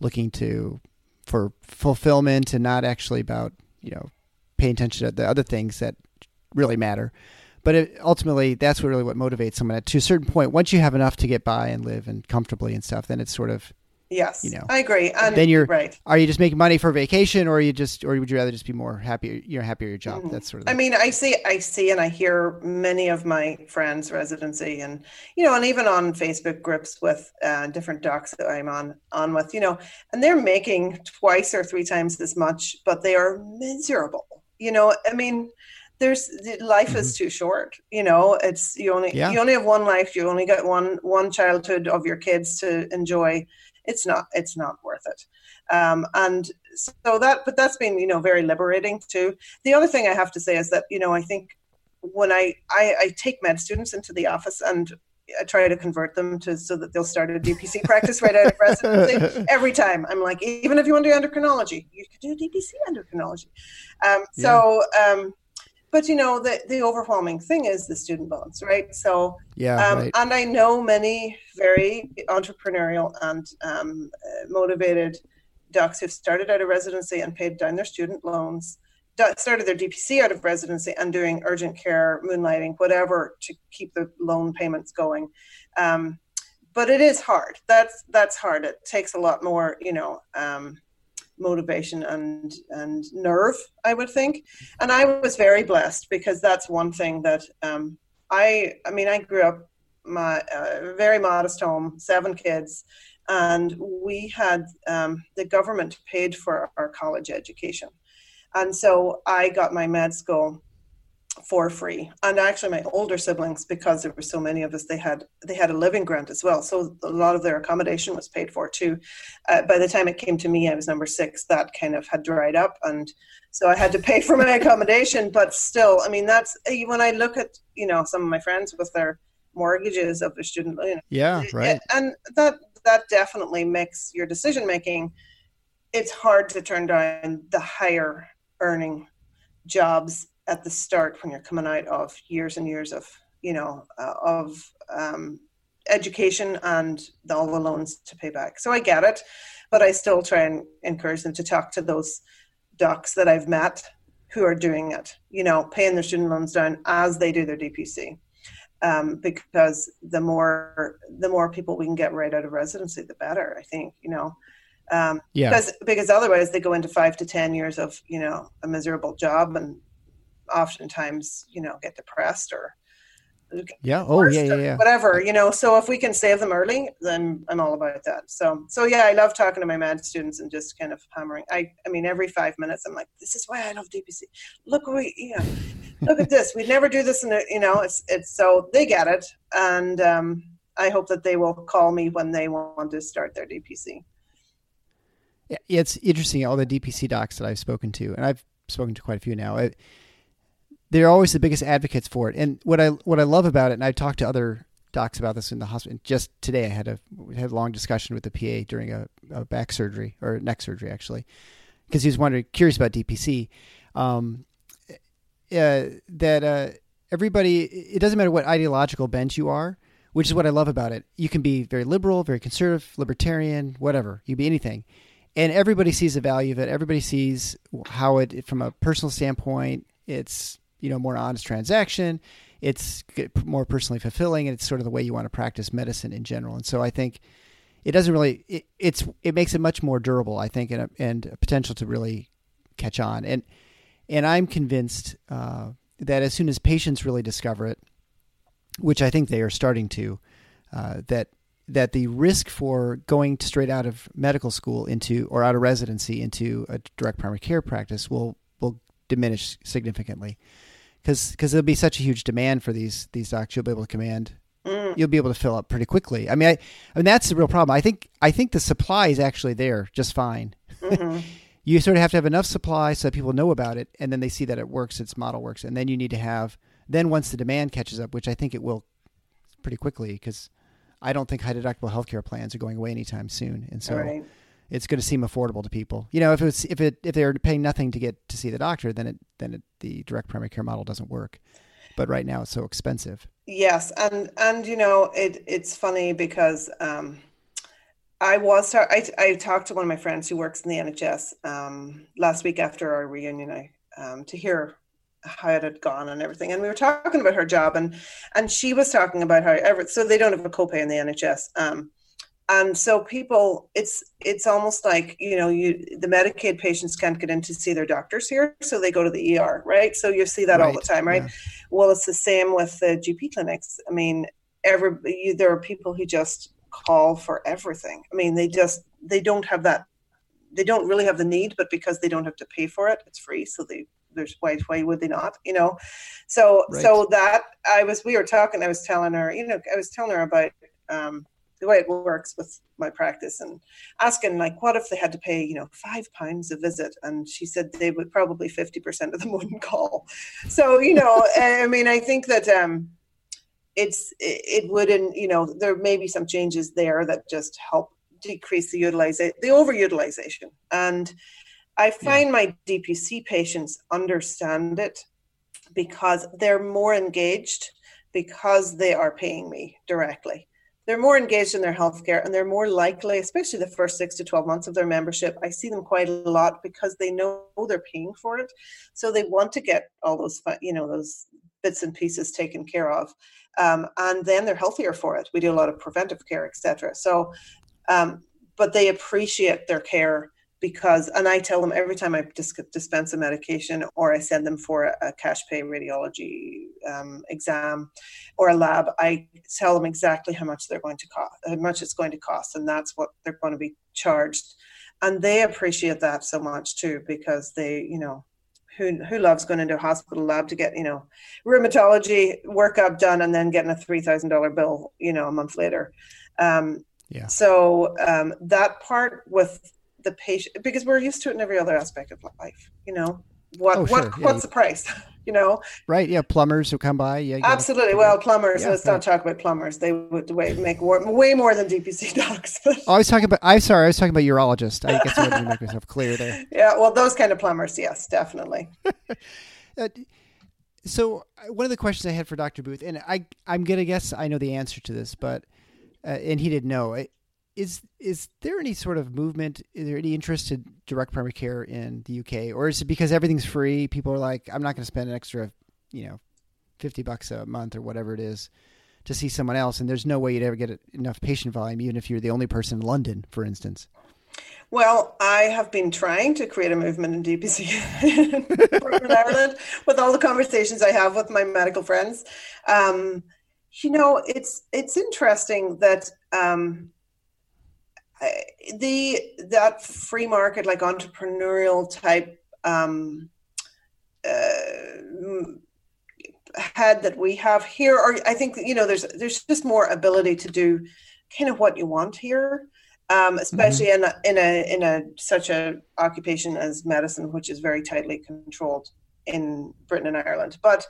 looking to for fulfillment and not actually about you know paying attention to the other things that really matter but it, ultimately that's what really what motivates someone to a certain point once you have enough to get by and live and comfortably and stuff then it's sort of yes you know. I agree and then you're right. are you just making money for vacation or are you just or would you rather just be more happy you're happier at your job? Mm-hmm. that's sort of i mean i see i see and i hear many of my friends residency and you know and even on facebook groups with uh, different docs that i'm on on with you know and they're making twice or three times as much but they are miserable you know? I mean there's life mm-hmm. is too short you know it's you only yeah. you only have one life you only get one one childhood of your kids to enjoy it's not it's not worth it um, and so that but that's been you know very liberating too the other thing i have to say is that you know i think when i i, I take med students into the office and I try to convert them to so that they'll start a DPC practice right out of residency every time. I'm like, even if you want to do endocrinology, you could do DPC endocrinology. Um, so um, but you know the the overwhelming thing is the student loans right? So yeah um, right. and i know many very entrepreneurial and um, motivated docs who've started out of residency and paid down their student loans started their dpc out of residency and doing urgent care moonlighting whatever to keep the loan payments going. Um, but it is hard. That's that's hard. It takes a lot more you know um, motivation and and nerve i would think. And i was very blessed because that's one thing that um, i i mean i grew up my uh, very modest home seven kids and we had um, the government paid for our college education. And so i got my med school for free. And actually my older siblings because there were so many of us they had they had a living grant as well. So a lot of their accommodation was paid for too. Uh, by the time it came to me i was number six. That kind of had dried up and so i had to pay for my accommodation. But still i mean that's eh, when i look at you know some of my friends with their mortgages of their student loan yeah right. and that that definitely makes your decision making it's hard to turn down the higher earning jobs at the start when you're coming out of years and years of you know uh, of um, education and all the loans to pay back. So I get it, but I still try and encourage them to talk to those docs that I've met who are doing it, you know, paying their student loans down as they do their DPC. Um, because the more the more people we can get right out of residency, the better. I think you know, um, yeah. Because because otherwise they go into five to ten years of you know a miserable job and oftentimes you know get depressed or yeah. Oh yeah, yeah yeah. whatever you know. So if we can save them early then i'm all about that. So so yeah i love talking to my med students and just kind of hammering. I i mean every five minutes i'm like this is why i love dpc look we you know look at this. We'd never do this in a, you know it's it's so they get it. And um i hope that they will call me when they want to start their dpc yeah it's interesting all the dpc docs that i've spoken to and i've spoken to quite a few now. It, they're always the biggest advocates for it. And what I what I love about it, and I talked to other docs about this in the hospital. Just today, I had a had a long discussion with the PA during a, a back surgery or neck surgery actually, because he was wondering, curious about DPC. Um, uh, that uh, everybody, it doesn't matter what ideological bent you are, which is what I love about it. You can be very liberal, very conservative, libertarian, whatever. You be anything, and everybody sees the value of it. Everybody sees how it, from a personal standpoint, it's you know more honest transaction. It's more personally fulfilling and it's sort of the way you want to practice medicine in general. And so i think it doesn't really it, it's it makes it much more durable i think and a, and a potential to really catch on. And and i'm convinced uh, that as soon as patients really discover it which i think they are starting to uh, that that the risk for going straight out of medical school into or out of residency into a direct primary care practice will will diminish significantly because because there'll be such a huge demand for these these docs. You'll be able to command. Mm. You'll be able to fill up pretty quickly. I mean, I, I mean that's the real problem. I think I think the supply is actually there just fine. Mm-hmm. you sort of have to have enough supply so that people know about it, and then they see that it works, its model works, and then you need to have. Then once the demand catches up, which I think it will, pretty quickly, because I don't think high deductible healthcare plans are going away anytime soon, and so. Right it's going to seem affordable to people. You know, if it's if it if they're paying nothing to get to see the doctor, then it then it, the direct primary care model doesn't work. But right now, it's so expensive. Yes, and and you know, it it's funny because um, I was I I talked to one of my friends who works in the NHS um, last week after our reunion. I um, to hear how it had gone and everything. And we were talking about her job and and she was talking about how ever so they don't have a copay in the NHS. Um, and so people it's it's almost like you know you the medicaid patients can't get in to see their doctors here so they go to the er right so you see that right. all the time right yeah. well it's the same with the gp clinics i mean every you, there are people who just call for everything i mean they just they don't have that they don't really have the need but because they don't have to pay for it it's free so they there's why why would they not you know so right. so that i was we were talking i was telling her you know i was telling her about um the way it works with my practice and asking like what if they had to pay you know five pounds a visit? And she said they would probably 50% of them wouldn't call. So you know i mean i think that um it's it wouldn't you know there may be some changes there that just help decrease the utilization the overutilization. And i find yeah. my dpc patients understand it because they're more engaged because they are paying me directly they're more engaged in their healthcare and they're more likely, especially the first six to 12 months of their membership. I see them quite a lot because they know they're paying for it. So they want to get all those, you know, those bits and pieces taken care of. Um, and then they're healthier for it. We do a lot of preventive care, etc. So, um, but they appreciate their care because and i tell them every time i dis- dispense a medication or i send them for a, a cash pay radiology um, exam or a lab i tell them exactly how much they're going to cost how much it's going to cost and that's what they're going to be charged and they appreciate that so much too because they you know who, who loves going into a hospital lab to get you know rheumatology workup done and then getting a $3000 bill you know a month later um, yeah. So um, that part with the patient because we're used to it in every other aspect of life you know what oh, sure. what yeah, what's the price you know right yeah plumbers who come by yeah absolutely well plumbers yeah, let's right. not talk about plumbers they would way, make way more than dpc docs oh, i was talking about i'm sorry i was talking about urologists. i guess i didn't make myself clear there yeah well those kind of plumbers yes definitely uh, so uh, one of the questions i had for dr booth and i i'm gonna guess i know the answer to this but uh, and he didn't know. Is is there any sort of movement? Is there any interest in direct primary care in the UK, or is it because everything's free? People are like, I'm not going to spend an extra, you know, fifty bucks a month or whatever it is to see someone else, and there's no way you'd ever get enough patient volume, even if you're the only person in London, for instance. Well, I have been trying to create a movement in DPC in Ireland with all the conversations I have with my medical friends. Um, you know, it's it's interesting that um, the that free market, like entrepreneurial type um, uh, head that we have here, or I think you know, there's there's just more ability to do kind of what you want here, um, especially mm-hmm. in a, in a in a such a occupation as medicine, which is very tightly controlled in Britain and Ireland. But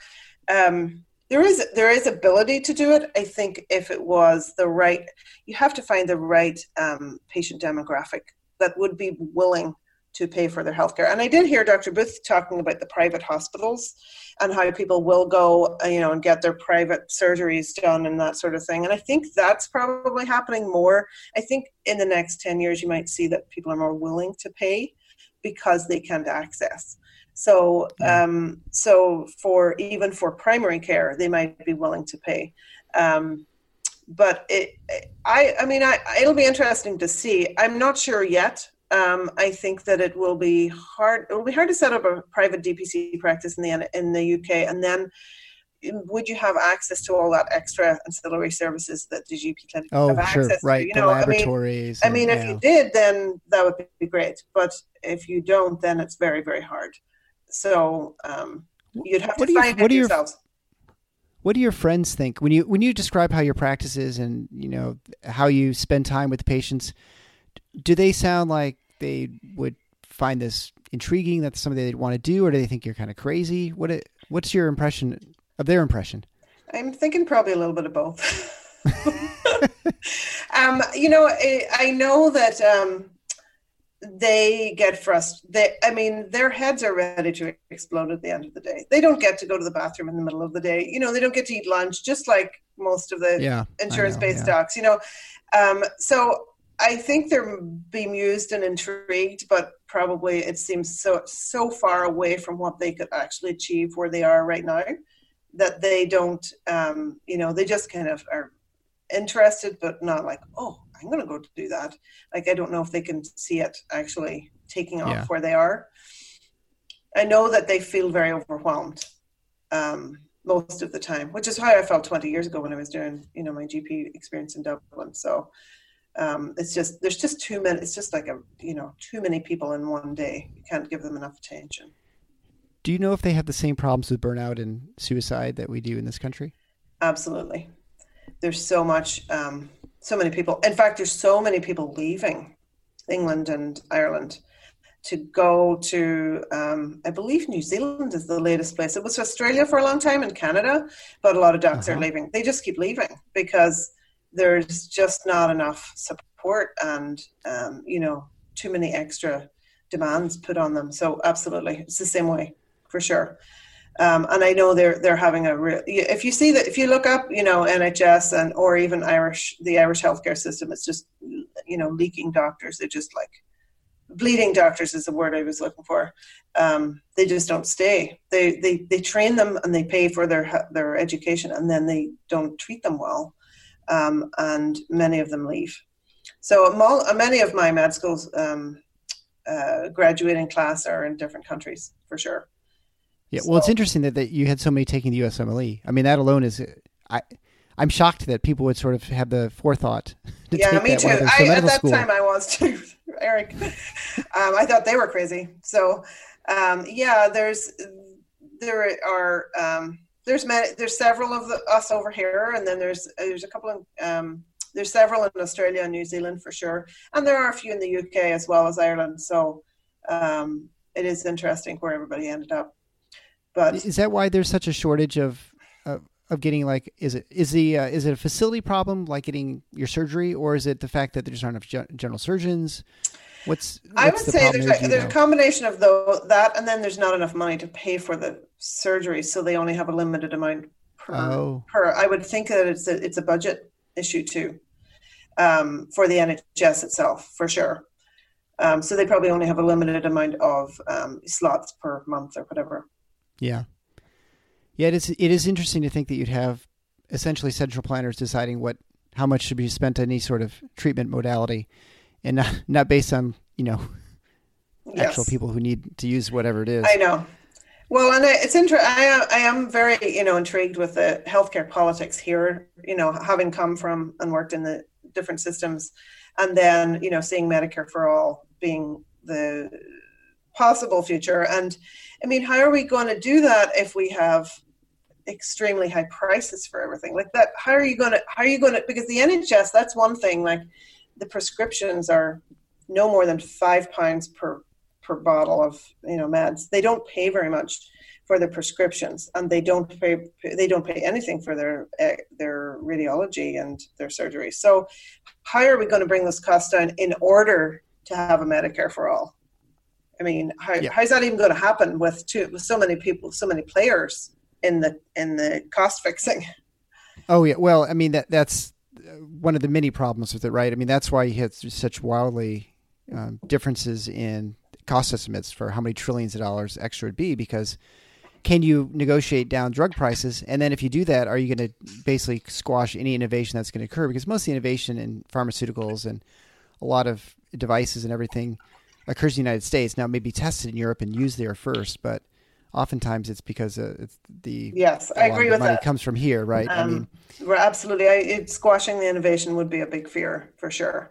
um, there is there is ability to do it. I think if it was the right, you have to find the right um, patient demographic that would be willing to pay for their healthcare. And I did hear Dr. Booth talking about the private hospitals and how people will go, uh, you know, and get their private surgeries done and that sort of thing. And I think that's probably happening more. I think in the next 10 years, you might see that people are more willing to pay because they can't access. So, um, so for even for primary care, they might be willing to pay. Um, but it, I, I mean, I, it'll be interesting to see. I'm not sure yet. Um, I think that it will be hard. It will be hard to set up a private DPC practice in the in the UK, and then would you have access to all that extra ancillary services that the GP clinic oh, have sure. access right. to? You the know, laboratories. I mean, I mean if you did, then that would be great. But if you don't, then it's very, very hard. So um, you'd have what to find you, it yourselves. Your, what do your friends think when you when you describe how your practice is and you know how you spend time with the patients? Do they sound like they would find this intriguing? That's something they'd want to do, or do they think you're kind of crazy? What it, what's your impression of their impression? I'm thinking probably a little bit of both. um, you know, I, I know that um, they get frustrated. They, I mean, their heads are ready to explode at the end of the day. They don't get to go to the bathroom in the middle of the day. You know, they don't get to eat lunch, just like most of the yeah, insurance-based yeah. docs. You know, um, so I think they're bemused and intrigued, but probably it seems so so far away from what they could actually achieve where they are right now that they don't. Um, you know, they just kind of are interested, but not like, oh, I'm going to go do that. Like, I don't know if they can see it actually taking off yeah. where they are. I know that they feel very overwhelmed um, most of the time, which is how I felt 20 years ago when I was doing, you know, my GP experience in Dublin. So um, it's just there's just too many. It's just like a you know too many people in one day. You can't give them enough attention. Do you know if they have the same problems with burnout and suicide that we do in this country? Absolutely. There's so much um, so many people. In fact, there's so many people leaving England and Ireland to go to, um, I believe New Zealand is the latest place. It was Australia for a long time and Canada, but a lot of docs uh-huh. are leaving. They just keep leaving because there's just not enough support and, um, you know, too many extra demands put on them. So, absolutely, it's the same way for sure. Um, and I know they're they're having a real. If you see that, if you look up, you know, NHS and or even Irish, the Irish healthcare system, it's just you know leaking doctors. They're just like bleeding doctors is the word I was looking for. Um, they just don't stay. They they they train them and they pay for their their education, and then they don't treat them well, um, and many of them leave. So many of my med schools um, uh, graduating class are in different countries for sure. Yeah, well, so, it's interesting that, that you had so many taking the USMLE. I mean, that alone is, I, I'm shocked that people would sort of have the forethought. To take yeah, take me that too. I, at that school. time, I was too, Eric. um, I thought they were crazy. So, um, yeah, there's there are um, there's many, there's several of the, us over here, and then there's there's a couple of um, there's several in Australia and New Zealand for sure, and there are a few in the UK as well as Ireland. So, um, it is interesting where everybody ended up. But is that why there's such a shortage of of, of getting like is it is the uh, is it a facility problem like getting your surgery or is it the fact that there's not enough general surgeons? What's, what's I would the say there's, a, there's a combination of the, that and then there's not enough money to pay for the surgery, so they only have a limited amount per. Oh. per I would think that it's a it's a budget issue too. um, for the NHS itself, for sure. Um, so they probably only have a limited amount of um, slots per month or whatever. Yeah, yeah. It is. It is interesting to think that you'd have essentially central planners deciding what how much should be spent on any sort of treatment modality, and not not based on you know yes. actual people who need to use whatever it is. I know. Well, and it's interesting. I, I am very, you know, intrigued with the healthcare politics here. You know, having come from and worked in the different systems, and then you know, seeing Medicare for all being the possible future. And I mean, how are we going to do that if we have extremely high prices for everything like that? How are you going to? How are you going to? Because the NHS, that's one thing. Like the prescriptions are no more than five pounds per per bottle of you know meds. They don't pay very much for their prescriptions, and they don't pay they don't pay anything for their uh, their radiology and their surgery. So, how are we going to bring those costs down in order to have a Medicare for all? I mean, how, yeah. how's that even going to happen with two, with so many people, so many players in the in the cost fixing? Oh yeah, well, I mean that that's uh, one of the many problems with it, right? I mean that's why you have such wildly um, differences in cost estimates for how many trillions of dollars extra would be because can you negotiate down drug prices? And then if you do that, are you going to basically squash any innovation that's going to occur? Because most of the innovation in pharmaceuticals and a lot of devices and everything occurs in the United States. Now, it may be tested in Europe and used there first, but oftentimes it's because uh, it's the yes, I agree with money that. Comes from here, right? Um, I mean, we're absolutely. I, it, squashing the innovation would be a big fear for sure.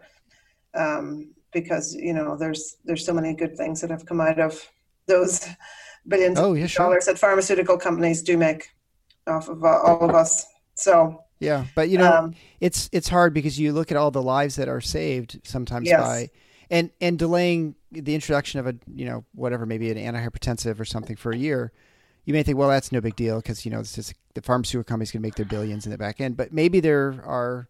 Um, because you know there's there's so many good things that have come out of those billions oh, yeah, of dollars that pharmaceutical companies do make off of uh, all of us. So yeah, but you know um, it's it's hard because you look at all the lives that are saved sometimes yes. by and and delaying the introduction of a you know whatever maybe an antihypertensive or something for a year. You may think, well, that's no big deal because you know it's just the pharmaceutical companies can make their billions in the back end. But maybe there are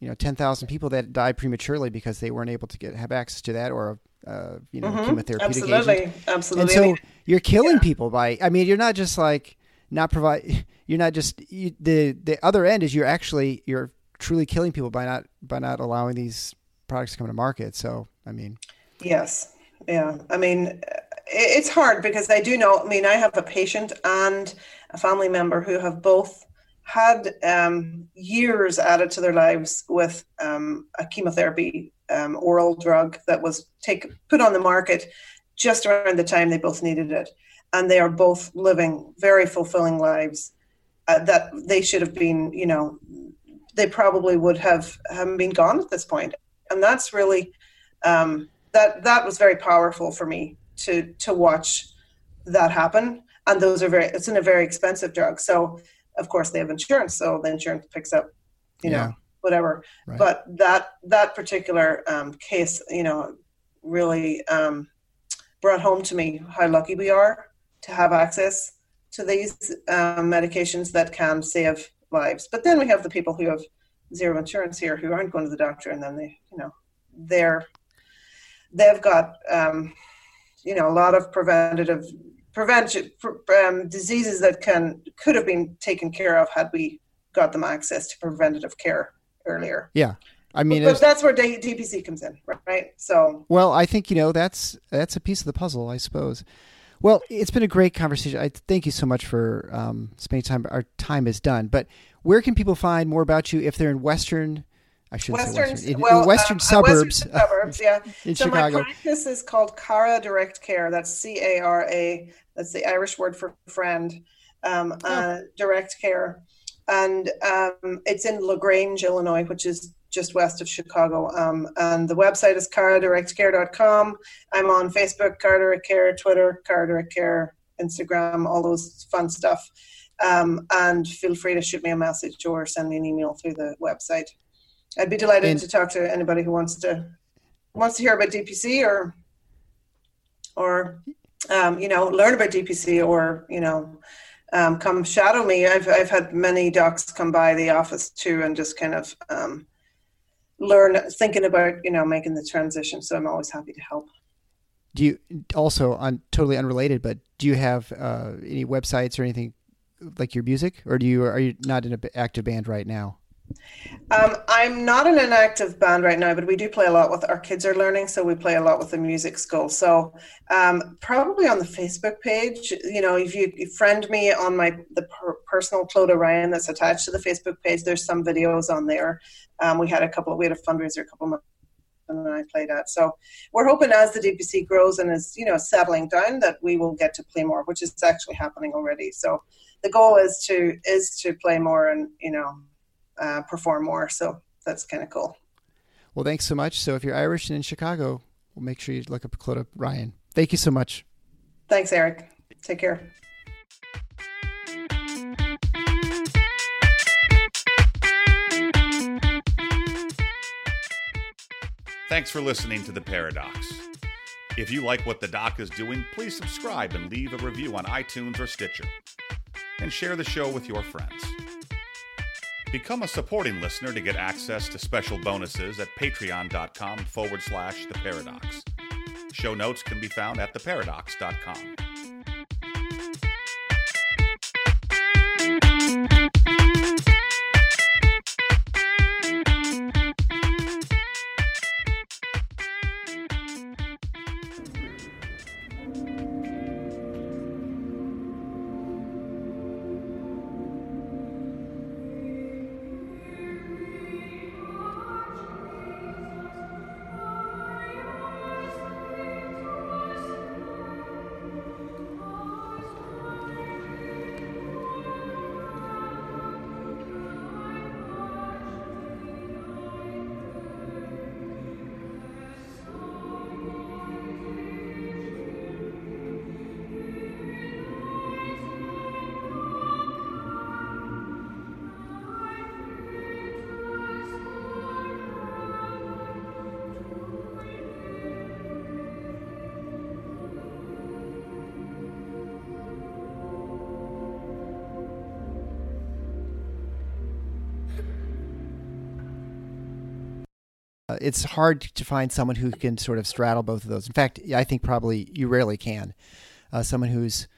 you know, 10,000 people that die prematurely because they weren't able to get have access to that or uh, you know, mm-hmm. chemotherapeutic Absolutely. agent. Absolutely. And so you're killing yeah. people by I mean, you're not just like not provide you're not just you, the the other end is you're actually you're truly killing people by not by not allowing these products to come to market. So, I mean, yes. Yeah. I mean, it's hard because I do know, I mean, I have a patient and a family member who have both had um, years added to their lives with um, a chemotherapy um, oral drug that was take, put on the market just around the time they both needed it. And they are both living very fulfilling lives uh, that they should have been, you know, they probably would have haven't been gone at this point. And that's really um, that that was very powerful for me to to watch that happen. And those are very it's in a very expensive drug. So of course they have insurance so the insurance picks up you know whatever right. but that that particular um, case you know really um, brought home to me how lucky we are to have access to these um, medications that can save lives but then we have the people who have zero insurance here who aren't going to the doctor and then they you know they're they've got um, you know a lot of preventative prevention um, diseases that can could have been taken care of had we got them access to preventative care earlier. Yeah. I mean, but, but that's where DPC comes in, right? So, well, I think you know that's that's a piece of the puzzle, I suppose. Well, it's been a great conversation. I thank you so much for um, spending time. Our time is done, but where can people find more about you if they're in Western I should Western, say Western, in, well, in Western uh, suburbs. Western suburbs, yeah. in so Chicago. my practice is called Cara Direct Care. That's C A R A. That's the Irish word for friend. Um, oh. uh, direct Care, and um, it's in La Grange, Illinois, which is just west of Chicago. Um, and the website is caradirectcare.com. I'm on Facebook, Cara Direct Care, Twitter, Cara Direct Care, Instagram, all those fun stuff. Um, and feel free to shoot me a message or send me an email through the website. I'd be delighted and, to talk to anybody who wants to wants to hear about DPC or or um, you know learn about DPC or you know um, come shadow me. I've I've had many docs come by the office too and just kind of um, learn thinking about you know making the transition. So I'm always happy to help. Do you also on totally unrelated, but do you have uh, any websites or anything like your music, or do you are you not in an active band right now? Um, I'm not in an active band right now, but we do play a lot with our kids are learning, so we play a lot with the music school. So um, probably on the Facebook page, you know, if you, friend me on my the per- personal Clodagh Ryan that's attached to the Facebook page, there's some videos on there. Um, we had a couple, we had a fundraiser a couple months and I played at. So we're hoping as the DPC grows and is you know settling down that we will get to play more, which is actually happening already. So the goal is to is to play more and you know uh, perform more. So that's kind of cool. Well, thanks so much. So if you're Irish and in Chicago, we'll make sure you look up Clodagh Ryan. Thank you so much. Thanks, Eric. Take care. Thanks for listening to The Paradocs. If you like what the doc is doing, please subscribe and leave a review on iTunes or Stitcher. And share the show with your friends. Become a supporting listener to get access to special bonuses at patreon.com forward slash the paradocs. Show notes can be found at theparadocs.com. it's hard to find someone who can sort of straddle both of those. In fact, I think probably you rarely can. Uh, someone who's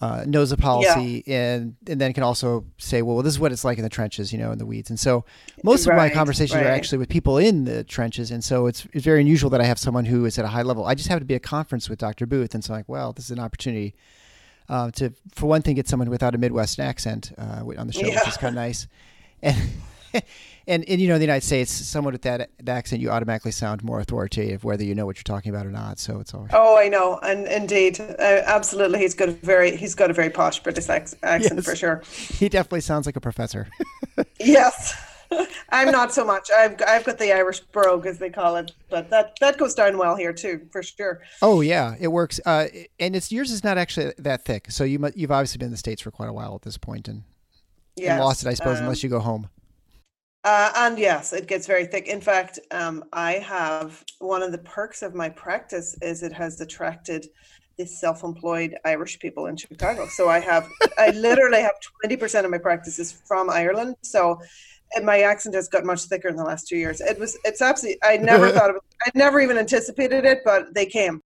uh, knows a policy yeah. and and then can also say, well, this is what it's like in the trenches, you know, in the weeds. And so most right, of my conversations right. are actually with people in the trenches, and so it's it's very unusual that I have someone who is at a high level. I just happened to be at a conference with Dr. Booth, and so I'm like, well, this is an opportunity uh, to, for one thing, get someone without a Midwestern accent uh, on the show, yeah. which is kind of nice. And and and you know, in the United States, someone with that, accent, you automatically sound more authoritative, whether you know what you're talking about or not. So it's all. Oh, I know, and indeed, uh, absolutely, he's got a very he's got a very posh British accent yes. for sure. He definitely sounds like a professor. yes. I'm not so much. I've I've got the Irish brogue as they call it, but that that goes down well here too, for sure. Oh yeah, it works. Uh, and it's yours is not actually that thick. So you you've obviously been in the states for quite a while at this point, and, yes, and lost it, I suppose, um, unless you go home. Uh, and yes, it gets very thick. In fact, um, I have one of the perks of my practice is it has attracted this self-employed Irish people in Chicago. So I have, I literally have twenty percent of my practices from Ireland. So my accent has got much thicker in the last two years. It was, it's absolutely. I never thought of it. I never even anticipated it, but they came.